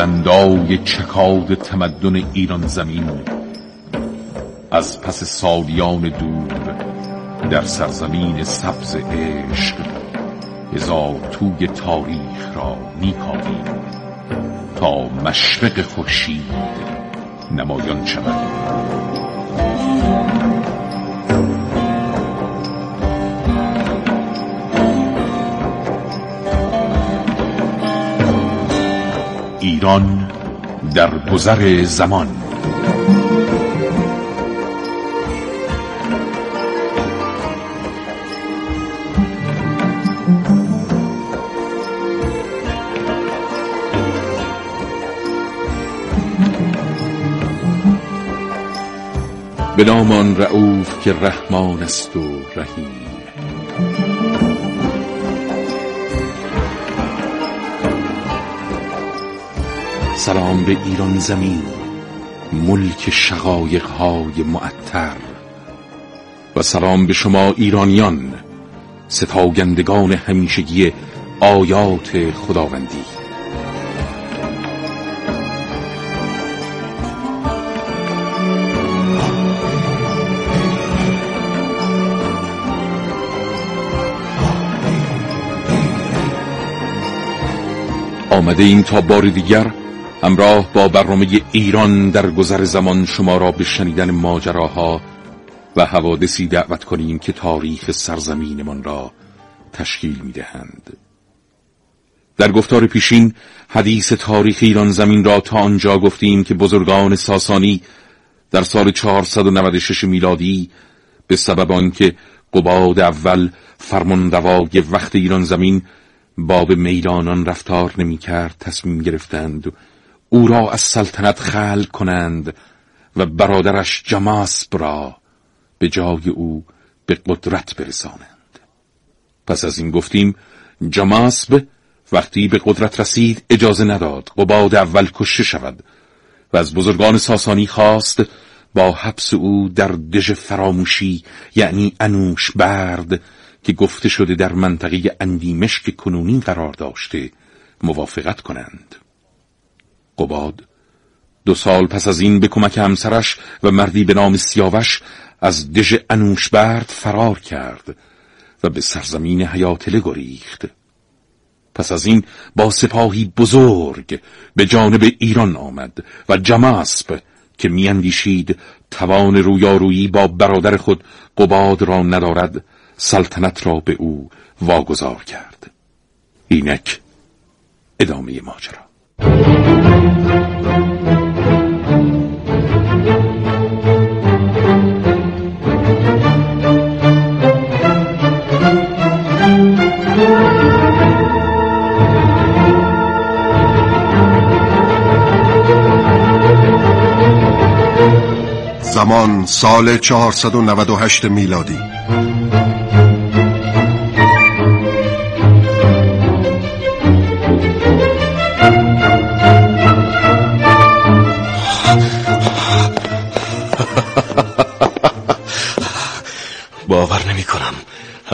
بلندای چکاد تمدن ایران زمین. از پس سالیان دور در سرزمین سبز عشق هزار توی تاریخ را میکاویم تا مشرق خورشید نمایان شود. ایران در گذر زمان. به نامان رعوف که رحمان است و رحیم. سلام به ایران زمین ملک شقایق های معطر. و سلام به شما ایرانیان ستاگندگان همیشگی آیات خداوندی. آمده این تا بار دیگر همراه با برنامه ایران در گذر زمان شما را به شنیدن ماجراها و حوادثی دعوت کنیم که تاریخ سرزمینمان را تشکیل می‌دهند. در گفتار پیشین حدیث تاریخ ایران زمین را تا آنجا گفتیم که بزرگان ساسانی در سال 496 میلادی به سبب آنکه قباد اول فرمانروای وقت ایران زمین با به میدانان رفتار نمی کرد تصمیم گرفتند او را از سلطنت خل کنند و برادرش جماسب را به جای او به قدرت برسانند. پس از این گفتیم جماسب وقتی به قدرت رسید اجازه نداد قباد اول کشته شود و از بزرگان ساسانی خواست با حبس او در دژ فراموشی یعنی انوش برد که گفته شده در منطقه اندیمشک کنونی قرار داشته موافقت کنند. قباد دو سال پس از این به کمک همسرش و مردی به نام سیاوش از دژ انوشبرد فرار کرد و به سرزمین حیاتله گریخت. پس از این با سپاهی بزرگ به جانب ایران آمد و جماسب که میاندیشید توان رویارویی با برادر خود قباد را ندارد سلطنت را به او واگذار کرد. اینک ادامه ماجرا. زمان سال 498 میلادی.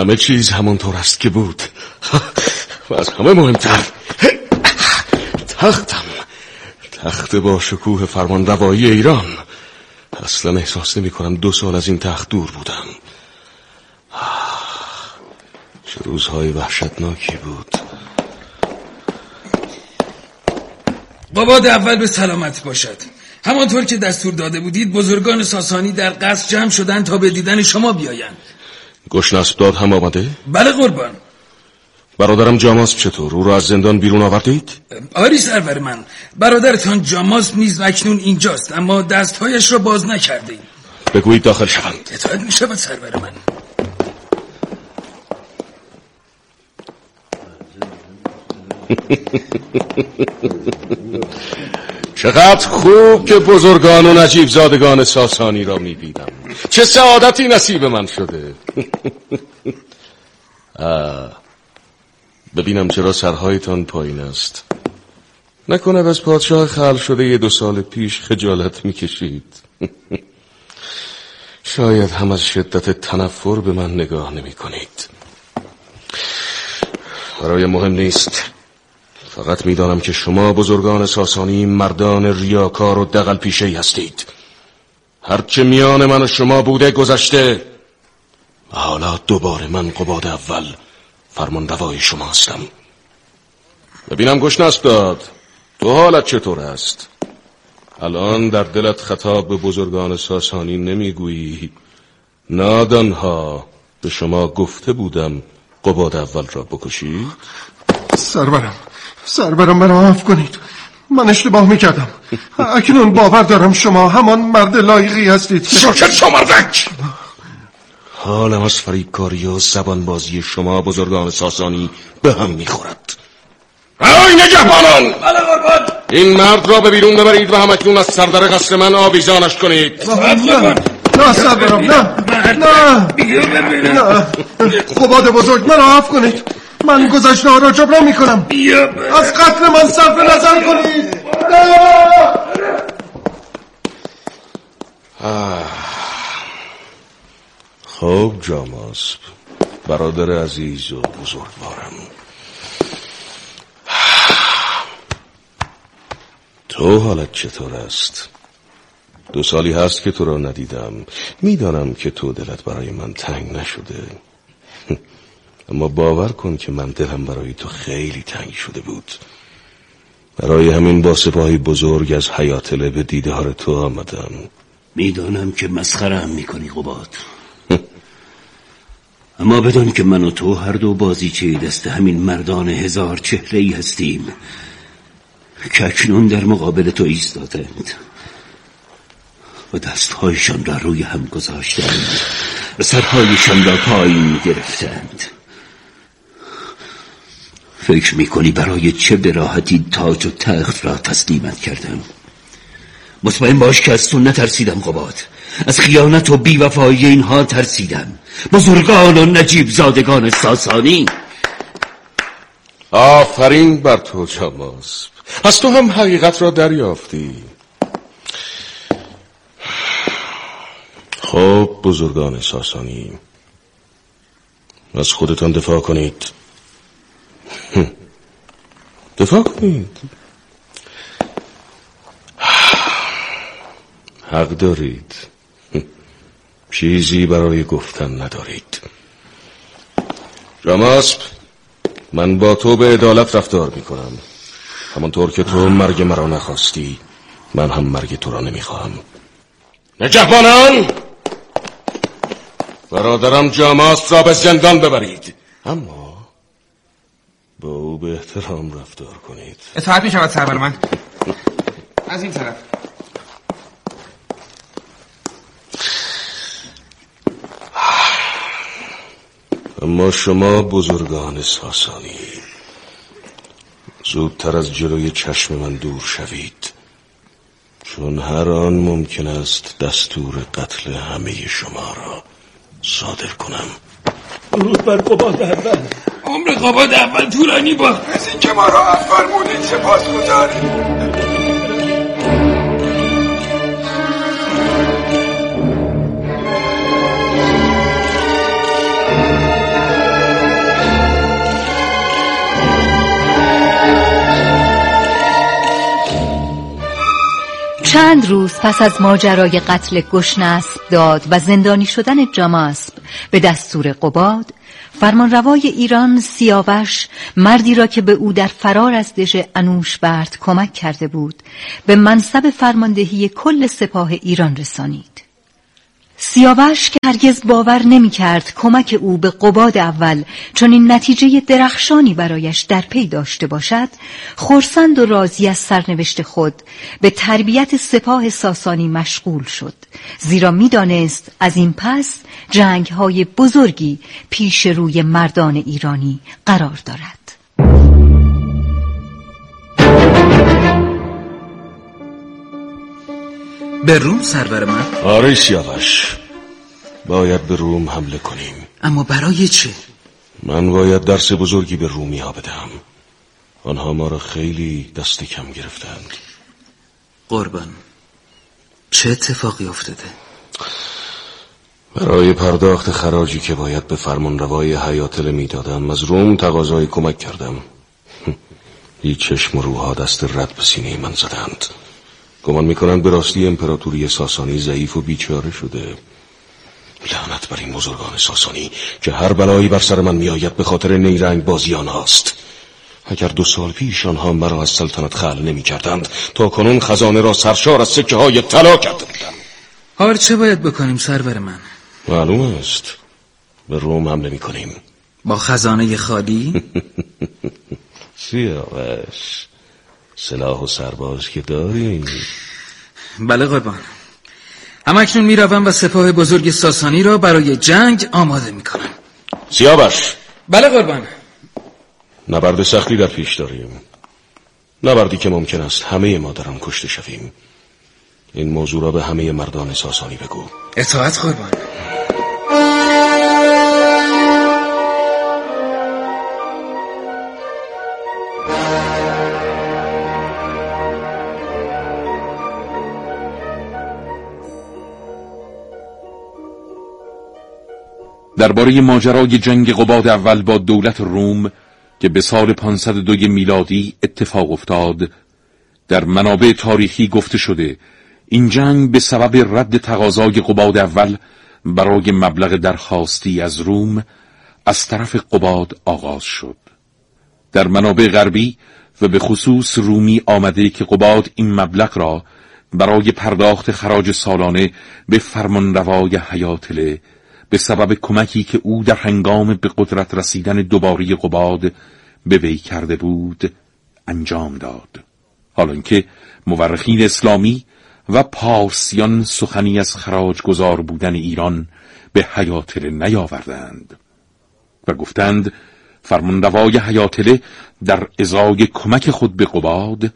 همه چیز همونطور است که بود. و از همه مهمتر. تختم. تخت با شکوه فرمان روایی ایران. اصلا احساس نمی کنم دو سال از این تخت دور بودم. چه روزهای وحشتناکی بود. بابا اول به سلامت باشد. همانطور که دستور داده بودید بزرگان ساسانی در قصد جمع شدن تا به دیدن شما بیایند. گشناسب داد هم آمده؟ بله قربان برادرم جاماس چطور؟ او را از زندان بیرون آوردید؟ آری سرور من برادرتان جاماس نیز اکنون اینجاست اما دستهایش را باز نکرده بگویید داخل شوند اطاعت می شود سرور من چقدر خوب که بزرگان و نجیب زادگان ساسانی را می بیدم چه سعادتی نصیب من شده. ببینم چرا سرهایتان پایین است. نکند از پادشاه خل شده یه دو سال پیش خجالت می‌کشید. شاید هم از شدت تنفر به من نگاه نمی کنید برای مهم نیست. فقط می‌دانم که شما بزرگان ساسانی مردان ریاکار و دقل پیشه هستید. هرچه میان من و شما بوده گذشته و حالا دوباره من قباد اول فرمان روای شما هستم. ببینم گوش داد. تو حالت چطور است؟ الان در دلت خطاب به بزرگان ساسانی نمی‌گویی. نادانها به شما گفته بودم قباد اول را بکشید. سرورم. سرورم من آف کنید. من اشتباه می‌کردم. اکنون باور دارم شما همان مرد لایقی هستید. ساکت شمردک! حالم از فریبکاری و زبانبازی شما بزرگان ساسانی به هم می‌خورد. آی نگهبانان! بله این مرد را به بیرون ببرید و همکنون از سردر قصر من آویزانش کنید. نه نه سرورم نه نه. نه. قباد بزرگ من آف کنید. من گذشته ها را جبران می‌کنم. از قتل من صرف نظر کنید. خب جاماسب برادر عزیز و بزرگوارم. تو حالت چطور است؟ دو سالی هست که تو را ندیدم. می‌دانم که تو دلت برای من تنگ نشده. اما باور کن که من دلم برای تو خیلی تنگ شده بود. برای همین با سپاهی بزرگ از حیاتله به دیدار تو آمدم. می‌دانم که مسخره هم می‌کنی قباد. اما بدان که من و تو هر دو بازیچه دست همین مردان هزار چهره ای هستیم که اکنون در مقابل تو ایستادند و دستهایشان را روی هم گذاشتند و سرهایشان را پایین گرفتند. فکر می‌کنی برای چه براحتی تاج و تخت را تسلیمت کردم؟ مطمئن باش که از تو نترسیدم قباد. از خیانت و بیوفایی اینها ترسیدم. بزرگان و نجیب زادگان ساسانی. آفرین بر تو جاماسب از تو هم حقیقت را دریافتی. خب بزرگان ساسانی. از خودتان دفاع کنید. دفاع کنید حق دارید. چیزی برای گفتن ندارید. رماسب من با تو به عدالت رفتار می‌کنم. همانطور که تو مرگ مرا نخواستی من هم مرگ تو را نمی‌خواهم. نگهبانان برادرم جاماس را به زندان ببرید. اما با او به احترام رفتار کنید. اطاعت می شود سربر من. از این طرف. اما شما بزرگان ساسانی زودتر از جلوی چشم من دور شوید. چون هر آن ممکن است دستور قتل همه شما را صادر کنم. درود بر قباد عمر قباد اول طولانی با از اینکه ما را فرمودید سپاس گذاریم. چند روز پس از ماجرای قتل گشنسب داد و زندانی شدن جاماسب به دستور قباد فرمانروای ایران سیاوش مردی را که به او در فرار از دژ انوشبرد کمک کرده بود به منصب فرماندهی کل سپاه ایران رسانید. سیاوش که هرگز باور نمی کرد کمک او به قباد اول چون این نتیجه درخشانی برایش در پی داشته باشد خورسند و راضی از سرنوشت خود به تربیت سپاه ساسانی مشغول شد. زیرا می‌دانست از این پس جنگ های بزرگی پیش روی مردان ایرانی قرار دارد. به روم سرور من؟ آره سیاوش باید به روم حمله کنیم. اما برای چه؟ من باید درس بزرگی به رومی ها بدهم. آنها ما را خیلی دست کم گرفتند. قربان. چه اتفاقی افتاده؟ برای پرداخت خراجی که باید به فرمان روای حیاتل می‌دادم از روم تقاضای کمک کردم. هیچ چشم و روها دست رد به سینه من زدند. گمان می‌کنند به راستی امپراتوری ساسانی ضعیف و بیچاره شده. لعنت بر این بزرگان ساسانی که هر بلایی بر سر من میآید به خاطر نیرنگ بازیان هاست اگر دو سال پیش آنها مرا از سلطنت خل نمی کردند تا کنون خزانه را سرشار از سکه های طلا کرده بودم. حال چه باید بکنیم سرور من؟ معلوم است. به روم حمله می کنیم با خزانه خالی؟ سیاوش. سلاح و سرباز که داری بله قربان. اما اکنون می‌روم و سپاه بزرگ ساسانی را برای جنگ آماده می‌کنم. سیاوش. بله قربان. نبرد سختی در پیش داریم. نبردی که ممکن است همه ما در آن کشته شویم. این موضوع را به همه مردان ساسانی بگو. اطاعت قربان. درباره ماجرای جنگ قباد اول با دولت روم که به سال 502 میلادی اتفاق افتاد در منابع تاریخی گفته شده این جنگ به سبب رد تقاضای قباد اول برای مبلغ درخواستی از روم از طرف قباد آغاز شد. در منابع غربی و به خصوص رومی آمده که قباد این مبلغ را برای پرداخت خراج سالانه به فرمانروای حیاتله به سبب کمکی که او در هنگام به قدرت رسیدن دوباری قباد به وی کرده بود انجام داد. حالا اینکه مورخین اسلامی و پارسیان سخنی از خراج گذار بودن ایران به حیاتله نیاوردند و گفتند فرمانروای حیاتله در ازای کمک خود به قباد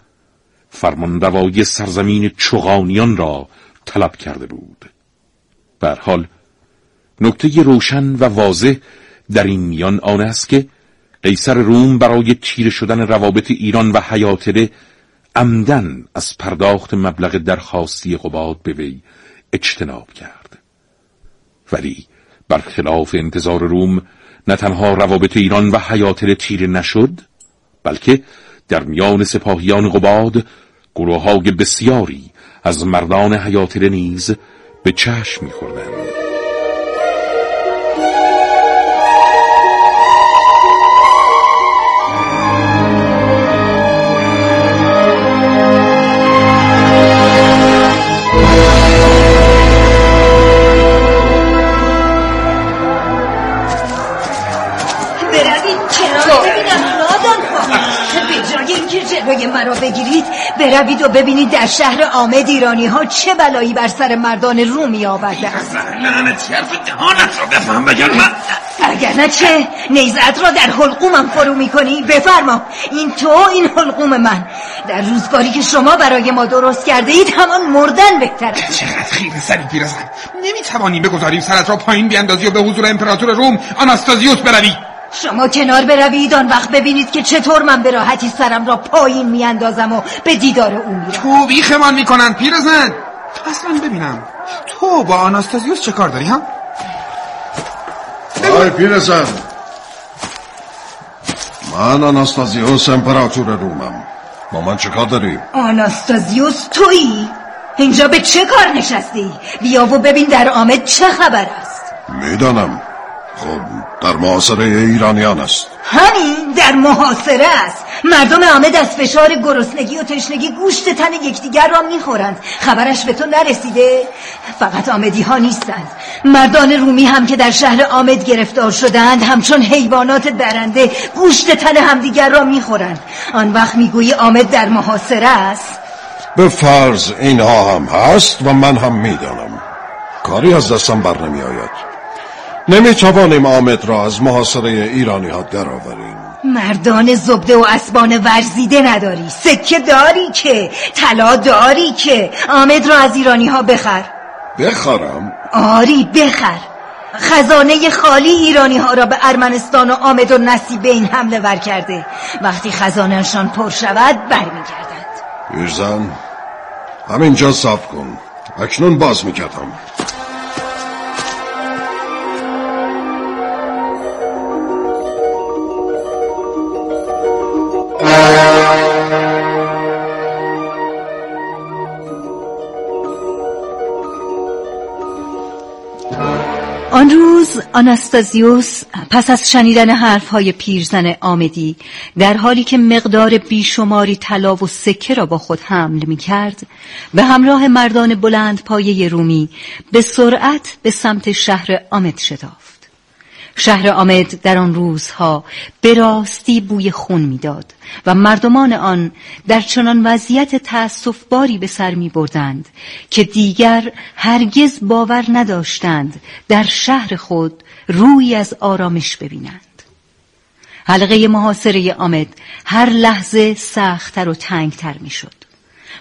فرمانروای سرزمین چغانیان را طلب کرده بود. بر حال نکته روشن و واضح در این میان آن است که قیصر روم برای تیره شدن روابط ایران و حیاتله عمدن از پرداخت مبلغ درخواستی قباد به وی اجتناب کرد. ولی برخلاف انتظار روم نه تنها روابط ایران و حیاتله تیره نشد بلکه در میان سپاهیان قباد گروههای بسیاری از مردان حیاتله نیز به چشم میخوردند. جلوی مرا بگیرید بروید و ببینید در شهر آمد ایرانی ها چه بلایی بر سر مردان رومی آورده لعنتی حرف دهانت را بفهم بگر من اگر نه چه نیزت را در حلقومم فرو می‌کنی؟ بفرما این تو این حلقوم من. در روزگاری که شما برای ما درست کرده اید همان مردن بهتر چقدر خیره سری پیرزن. نمی‌توانیم بگذاریم سرت را پایین بیاندازی و به حضور امپراتور روم آناستازیوس بروی. شما کنار بروید آن وقت ببینید که چطور من به راحتی سرم را پایین میاندازم و به دیدار او میرم تو بیخمان می‌کنن پیرزن اصلا ببینم تو با آناستازیوس چه کار داری ها؟ آی پیرزن من آناستازیوس امپراتور رومم با من چه کار داری؟ آناستازیوس تویی؟ اینجا به چه کار نشستی؟ بیا و ببین در آمد چه خبر است می‌دانم خب در محاصره ایرانیان است. همین در محاصره است. مردم آمد از فشار گرسنگی و تشنگی گوشت تن یکدیگر را می‌خورند. خبرش به تو نرسیده؟ فقط آمدی ها نیستند. مردان رومی هم که در شهر آمد گرفتار شدند همچون حیوانات درنده گوشت تن همدیگر را می‌خورند. آن وقت می‌گویی آمد در محاصره است؟ به فرض اینها هم هست و من هم می‌دانم. کاری از دستم بر نمی آید نمی توانیم آمد را از محاصره ایرانی ها درآوریم. مردان زبده و اسبان ورزیده نداری. سکه داری که طلا داری که. آمد را از ایرانی ها بخر. بخرم؟ آری بخر. خزانه خالی ایرانی ها را به ارمنستان و آمد و نصیب این حمله ور کرده. وقتی خزانهشان پر شود برمیگردند ایرزن همینجا صاف کن. اکنون باز می‌کردم. آناستازیوس پس از شنیدن حرفهای پیرزن آمدی در حالی که مقدار بیشماری طلا و سکه را با خود حمل می کرد به همراه مردان بلند پایه رومی به سرعت به سمت شهر آمد شتافت. شهر آمد در آن روزها به راستی بوی خون می‌داد و مردمان آن در چنان وضعیت تأسفباری به سر می بردند که دیگر هرگز باور نداشتند در شهر خود روی از آرامش ببینند. حلقه محاصره آمد. هر لحظه سختتر و تنگتر می شد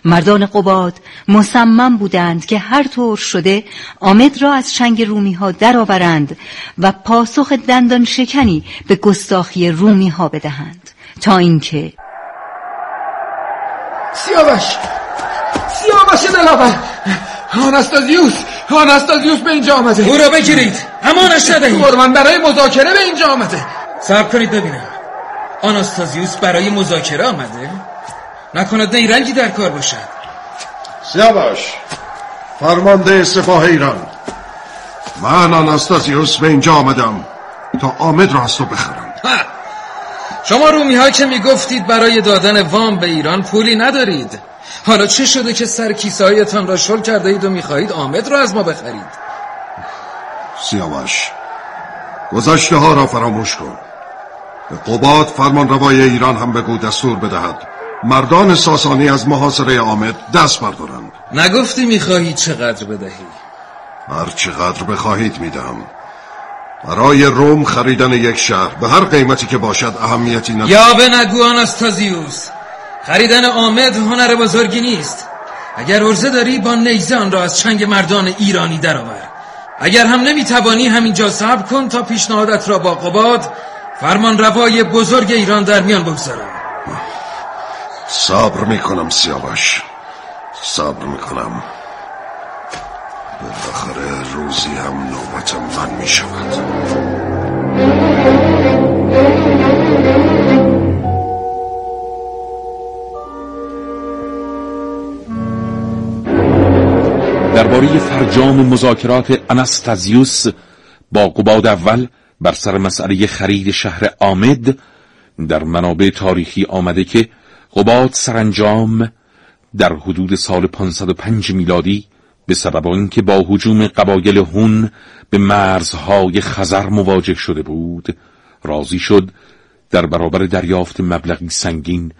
مردان قباد مصمم بودند که هر طور شده آمد را از چنگ رومی ها درآورند و پاسخ دندان شکنی به گستاخی رومی ها بدهند. تا اینکه سیاوش! سیاوش دلاور! آناستازیوس آناستازیوس به اینجا آمده. او را بگیرید. امانش ندهید قربان برای مذاکره به اینجا آمده. صبر کنید ببینم. آناستازیوس برای مذاکره آمده؟ نکند رنگی در کار باشد. سیاوش فرمانده سپاه ایران. من آناستازیوس به اینجا آمدم تا آمد را از تو بخرم. شما رومی ها که می‌گفتید برای دادن وام به ایران پولی ندارید. حالا چه شده که سر کیسه هایتان را شل کرده اید و می‌خواهید آمد را از ما بخرید؟ سیاوش گذشته ها را فراموش کن. به قباد فرمان روای ایران هم بگو دستور بدهد. مردان ساسانی از محاصره آمد دست بردارند. نگفتی می‌خواهی چقدر بدهی؟ هر چقدر بخواهید می‌دهم. برای روم خریدن یک شهر به هر قیمتی که باشد اهمیتی ندارد. یا به نگو آناستازیوس خریدن آمد هنر بزرگی نیست. اگر ارزه داری با نیزه را از چنگ مردان ایرانی درآور. اگر هم نمی‌توانی همینجا صبر کن تا پیشنهادت را با قباد فرمان روای بزرگ ایران در میان بگذارم. صبر می‌کنم سیاوش. صبر می‌کنم. بالاخره روزی هم نوبت من می‌شود. درباره فرجام مذاکرات انستازیوس با قباد اول بر سر مسئله خرید شهر آمد در منابع تاریخی آمده که قباد سرانجام در حدود سال 505 میلادی به سبب اینکه با حجوم قبایل هون به مرزهای خزر مواجه شده بود راضی شد در برابر دریافت مبلغی سنگین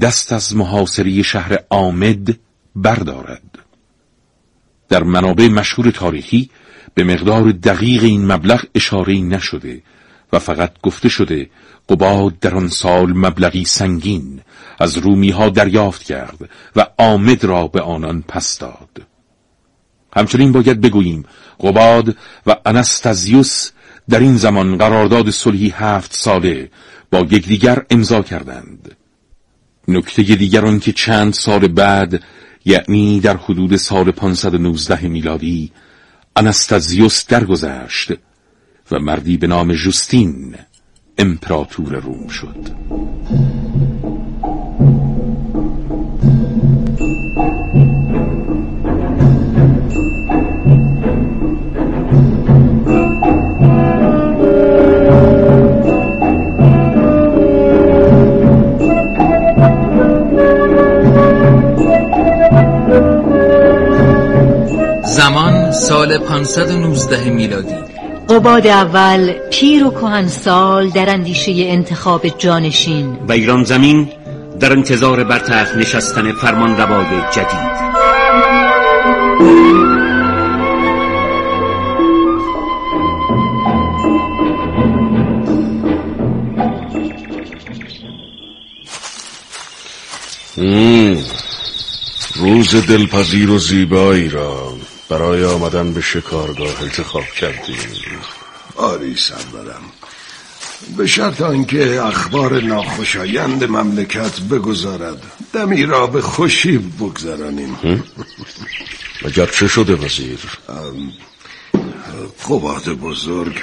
دست از محاصره شهر آمد بردارد. در منابع مشهور تاریخی به مقدار دقیق این مبلغ اشاره نشده و فقط گفته شده قباد در آن سال مبلغی سنگین از رومی ها دریافت کرد و آمد را به آنان پس داد. همچنین باید بگوییم قباد و انستازیوس در این زمان قرارداد صلحی هفت ساله با یکدیگر امضا کردند. نکته دیگر آن که چند سال بعد یعنی در حدود سال 519 میلادی انستازیوس درگذشت و مردی به نام جوستین امپراتور روم شد. زمان سال 519 میلادی. قباد اول پیر و کهنسال در اندیشه انتخاب جانشین. و ایران زمین در انتظار بر تخت نشستن فرمان روای جدید. روز دلپذیر و زیبایی را. برای آمدن به شکارگاه انتخاب کردیم. آری سرورم به شرط آنکه اخبار ناخوشایند مملکت بگذارد دمی را به خوشی بگذرانیم. مگر چه شده وزیر؟ قباد بزرگ.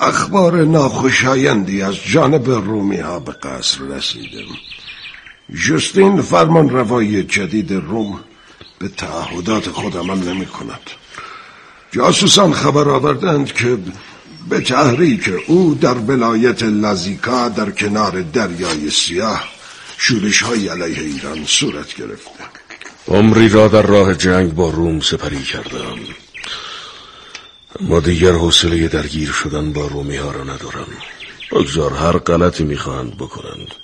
اخبار ناخوشایندی از جانب رومی ها به قصر رسیده. جستین فرمان روایی جدید روم به تعهدات خود عمل نمی کند. جاسوسان خبر آوردند که به تحریک او در ولایت لزیکا در کنار دریای سیاه شورش های علیه ایران صورت گرفته عمری را در راه جنگ با روم سپری کردم. اما دیگر حوصله درگیر شدن با رومی ها را ندارم. بگذار هر غلطی می‌خواهند بکنند.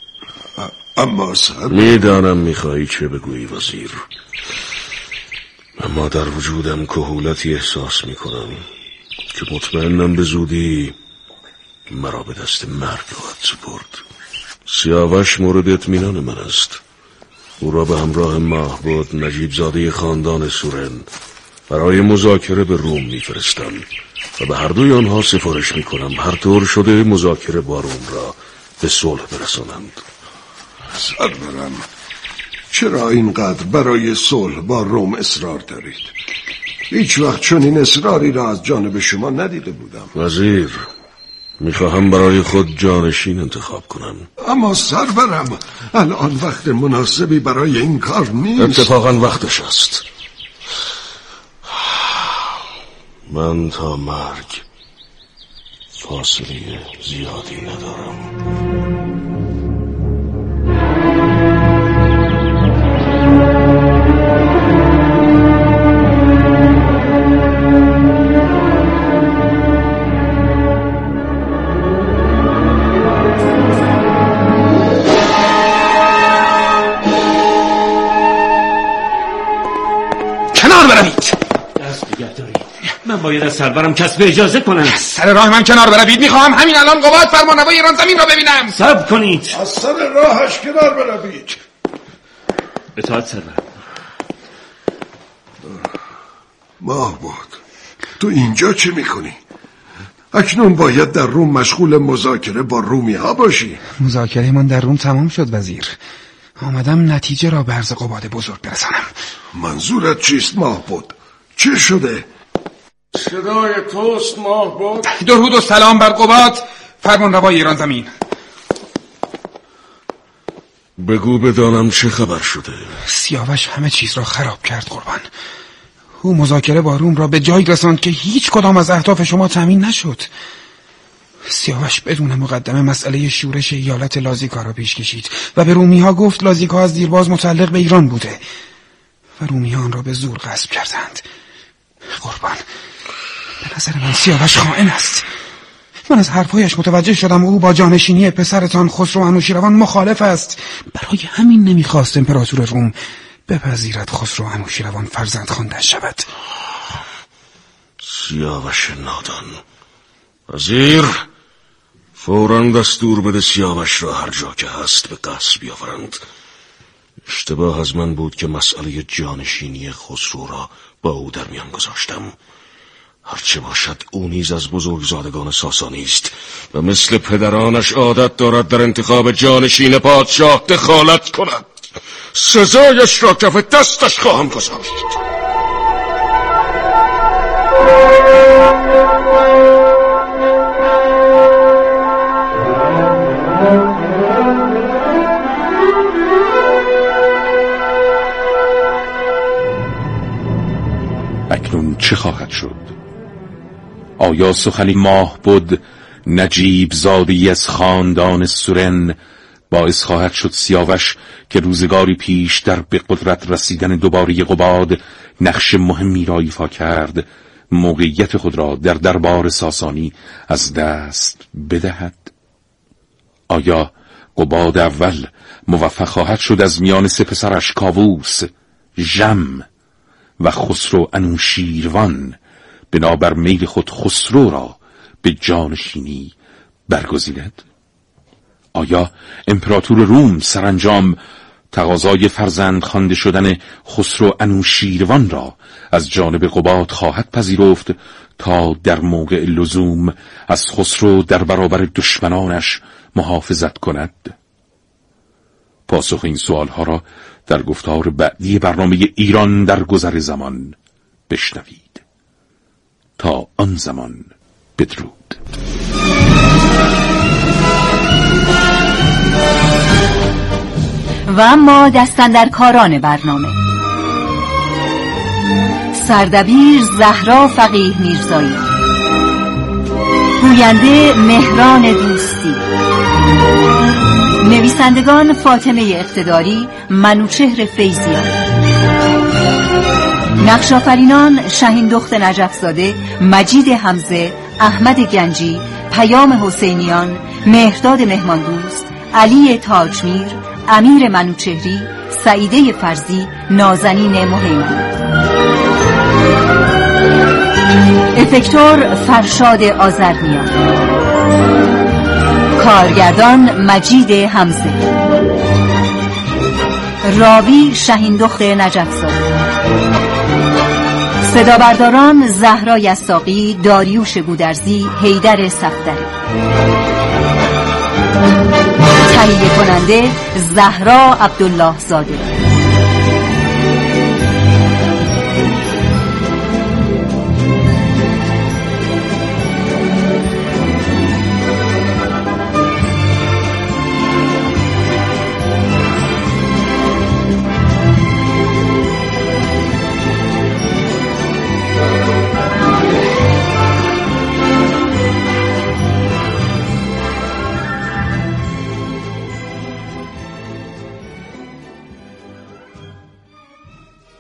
اما سر می‌دانم می‌خواهی چه بگویی وزیر. اما در وجودم کهولتی احساس می‌کنم که مطمئنم به زودی مرا به دست مرگ خواهد سپرد. سیاوش مورد اطمینان من است. او را به همراه محبود نجیب زاده خاندان سورن برای مذاکره به روم میفرستم و به هر دوی آنها سفارش می‌کنم هر طور شده مذاکره با روم را به صلح برسانند. سرورم چرا اینقدر برای صلح با روم اصرار دارید؟ هیچ وقت چون این اصراری را از جانب شما ندیده بودم. وزیر می‌خواهم برای خود جانشین انتخاب کنم. اما سرورم الان وقت مناسبی برای این کار نیست. اتفاقا وقتش است. من تا مرگ فاصله زیادی ندارم. باید از سرورم کسب اجازه کنم سر راه من کنار بروید. می‌خواهم همین الان قوات فرمانروای ایران زمین را ببینم. صبر کنید. از سر راهش کنار بروید. اطاعت سرور. محبود تو اینجا چه می‌کنی؟ اکنون باید در روم مشغول مذاکره با رومی ها باشی. مذاکره من در روم تمام شد وزیر. آمدم نتیجه را به عرض قباد بزرگ برسانم. منظورت چیست محبود؟ چه شده؟ صدای توست محبوب درود و سلام بر قباد فرمانروای ایران زمین. بگو بدانم چه خبر شده. سیاوش همه چیز را خراب کرد قربان. او مذاکره با روم را به جایی رساند که هیچ کدام از اهداف شما تامین نشد. سیاوش بدون مقدمه مسئله شورش ایالت لازیکا را پیش کشید و به رومی ها گفت لازیکا از دیرباز متعلق به ایران بوده و رومی ها آن را به زور غصب کردند. قربان به نظر من سیاوش خائن است. من از حرفهایش متوجه شدم او با جانشینی پسرتان خسرو انوشیروان مخالف است. برای همین نمی‌خواست امپراتور روم بپذیرد خسرو انوشیروان فرزند خوانده شود. سیاوش نادان. وزیر فورا دستور بده سیاوش را هر جا که هست به قصر بیاورند. اشتباه از من بود که مسئله جانشینی خسرو را با او در میان گذاشتم. هرچه باشد او نیز از بزرگزادگان ساسانی است و مثل پدرانش عادت دارد در انتخاب جانشین پادشاه دخالت کند. سزایش را کف دستش خواهم گذاشت. اکنون چه خواهد شد؟ آیا سخنی ماه بود نجیب زادی از خاندان سورن؟ باعث خواهد شد سیاوش که روزگاری پیش در به قدرت رسیدن دوباره قباد نقش مهمی را ایفا کرد. موقعیت خود را در دربار ساسانی از دست بدهد. آیا قباد اول موفق خواهد شد از میان سه پسرش کاووس ژم و خسرو انوشیروان بنابر میل خود خسرو را به جانشینی برگزیند؟ آیا امپراتور روم سرانجام تقاضای فرزند خوانده شدن خسرو انوشیروان را از جانب قباد خواهد پذیرفت تا در موقع لزوم از خسرو در برابر دشمنانش محافظت کند؟ پاسخ این سوالها را در گفتار بعدی برنامه ایران در گذر زمان بشنوید. تا آن زمان بدرود. و در کاران برنامه. سردبیر زهرا فقیه میرزایی. گوینده مهران دوستی. نویسندگان فاطمه اقتداری منوچهر فیزیان نقشافرینان شهین دخت نجفزاده مجید حمزه احمد گنجی پیام حسینیان مهرداد مهماندوست علی تاجمیر امیر منوچهری سعیده فرزی نازنین مهیمن. افکتور فرشاد آزرمیان کارگردان مجید حمزه. راوی شهین دخت نجفزاده. صدا برداران زهرا یساقی داریوش گودرزی حیدر صفدری. تهیه کننده زهرا عبدالله زاده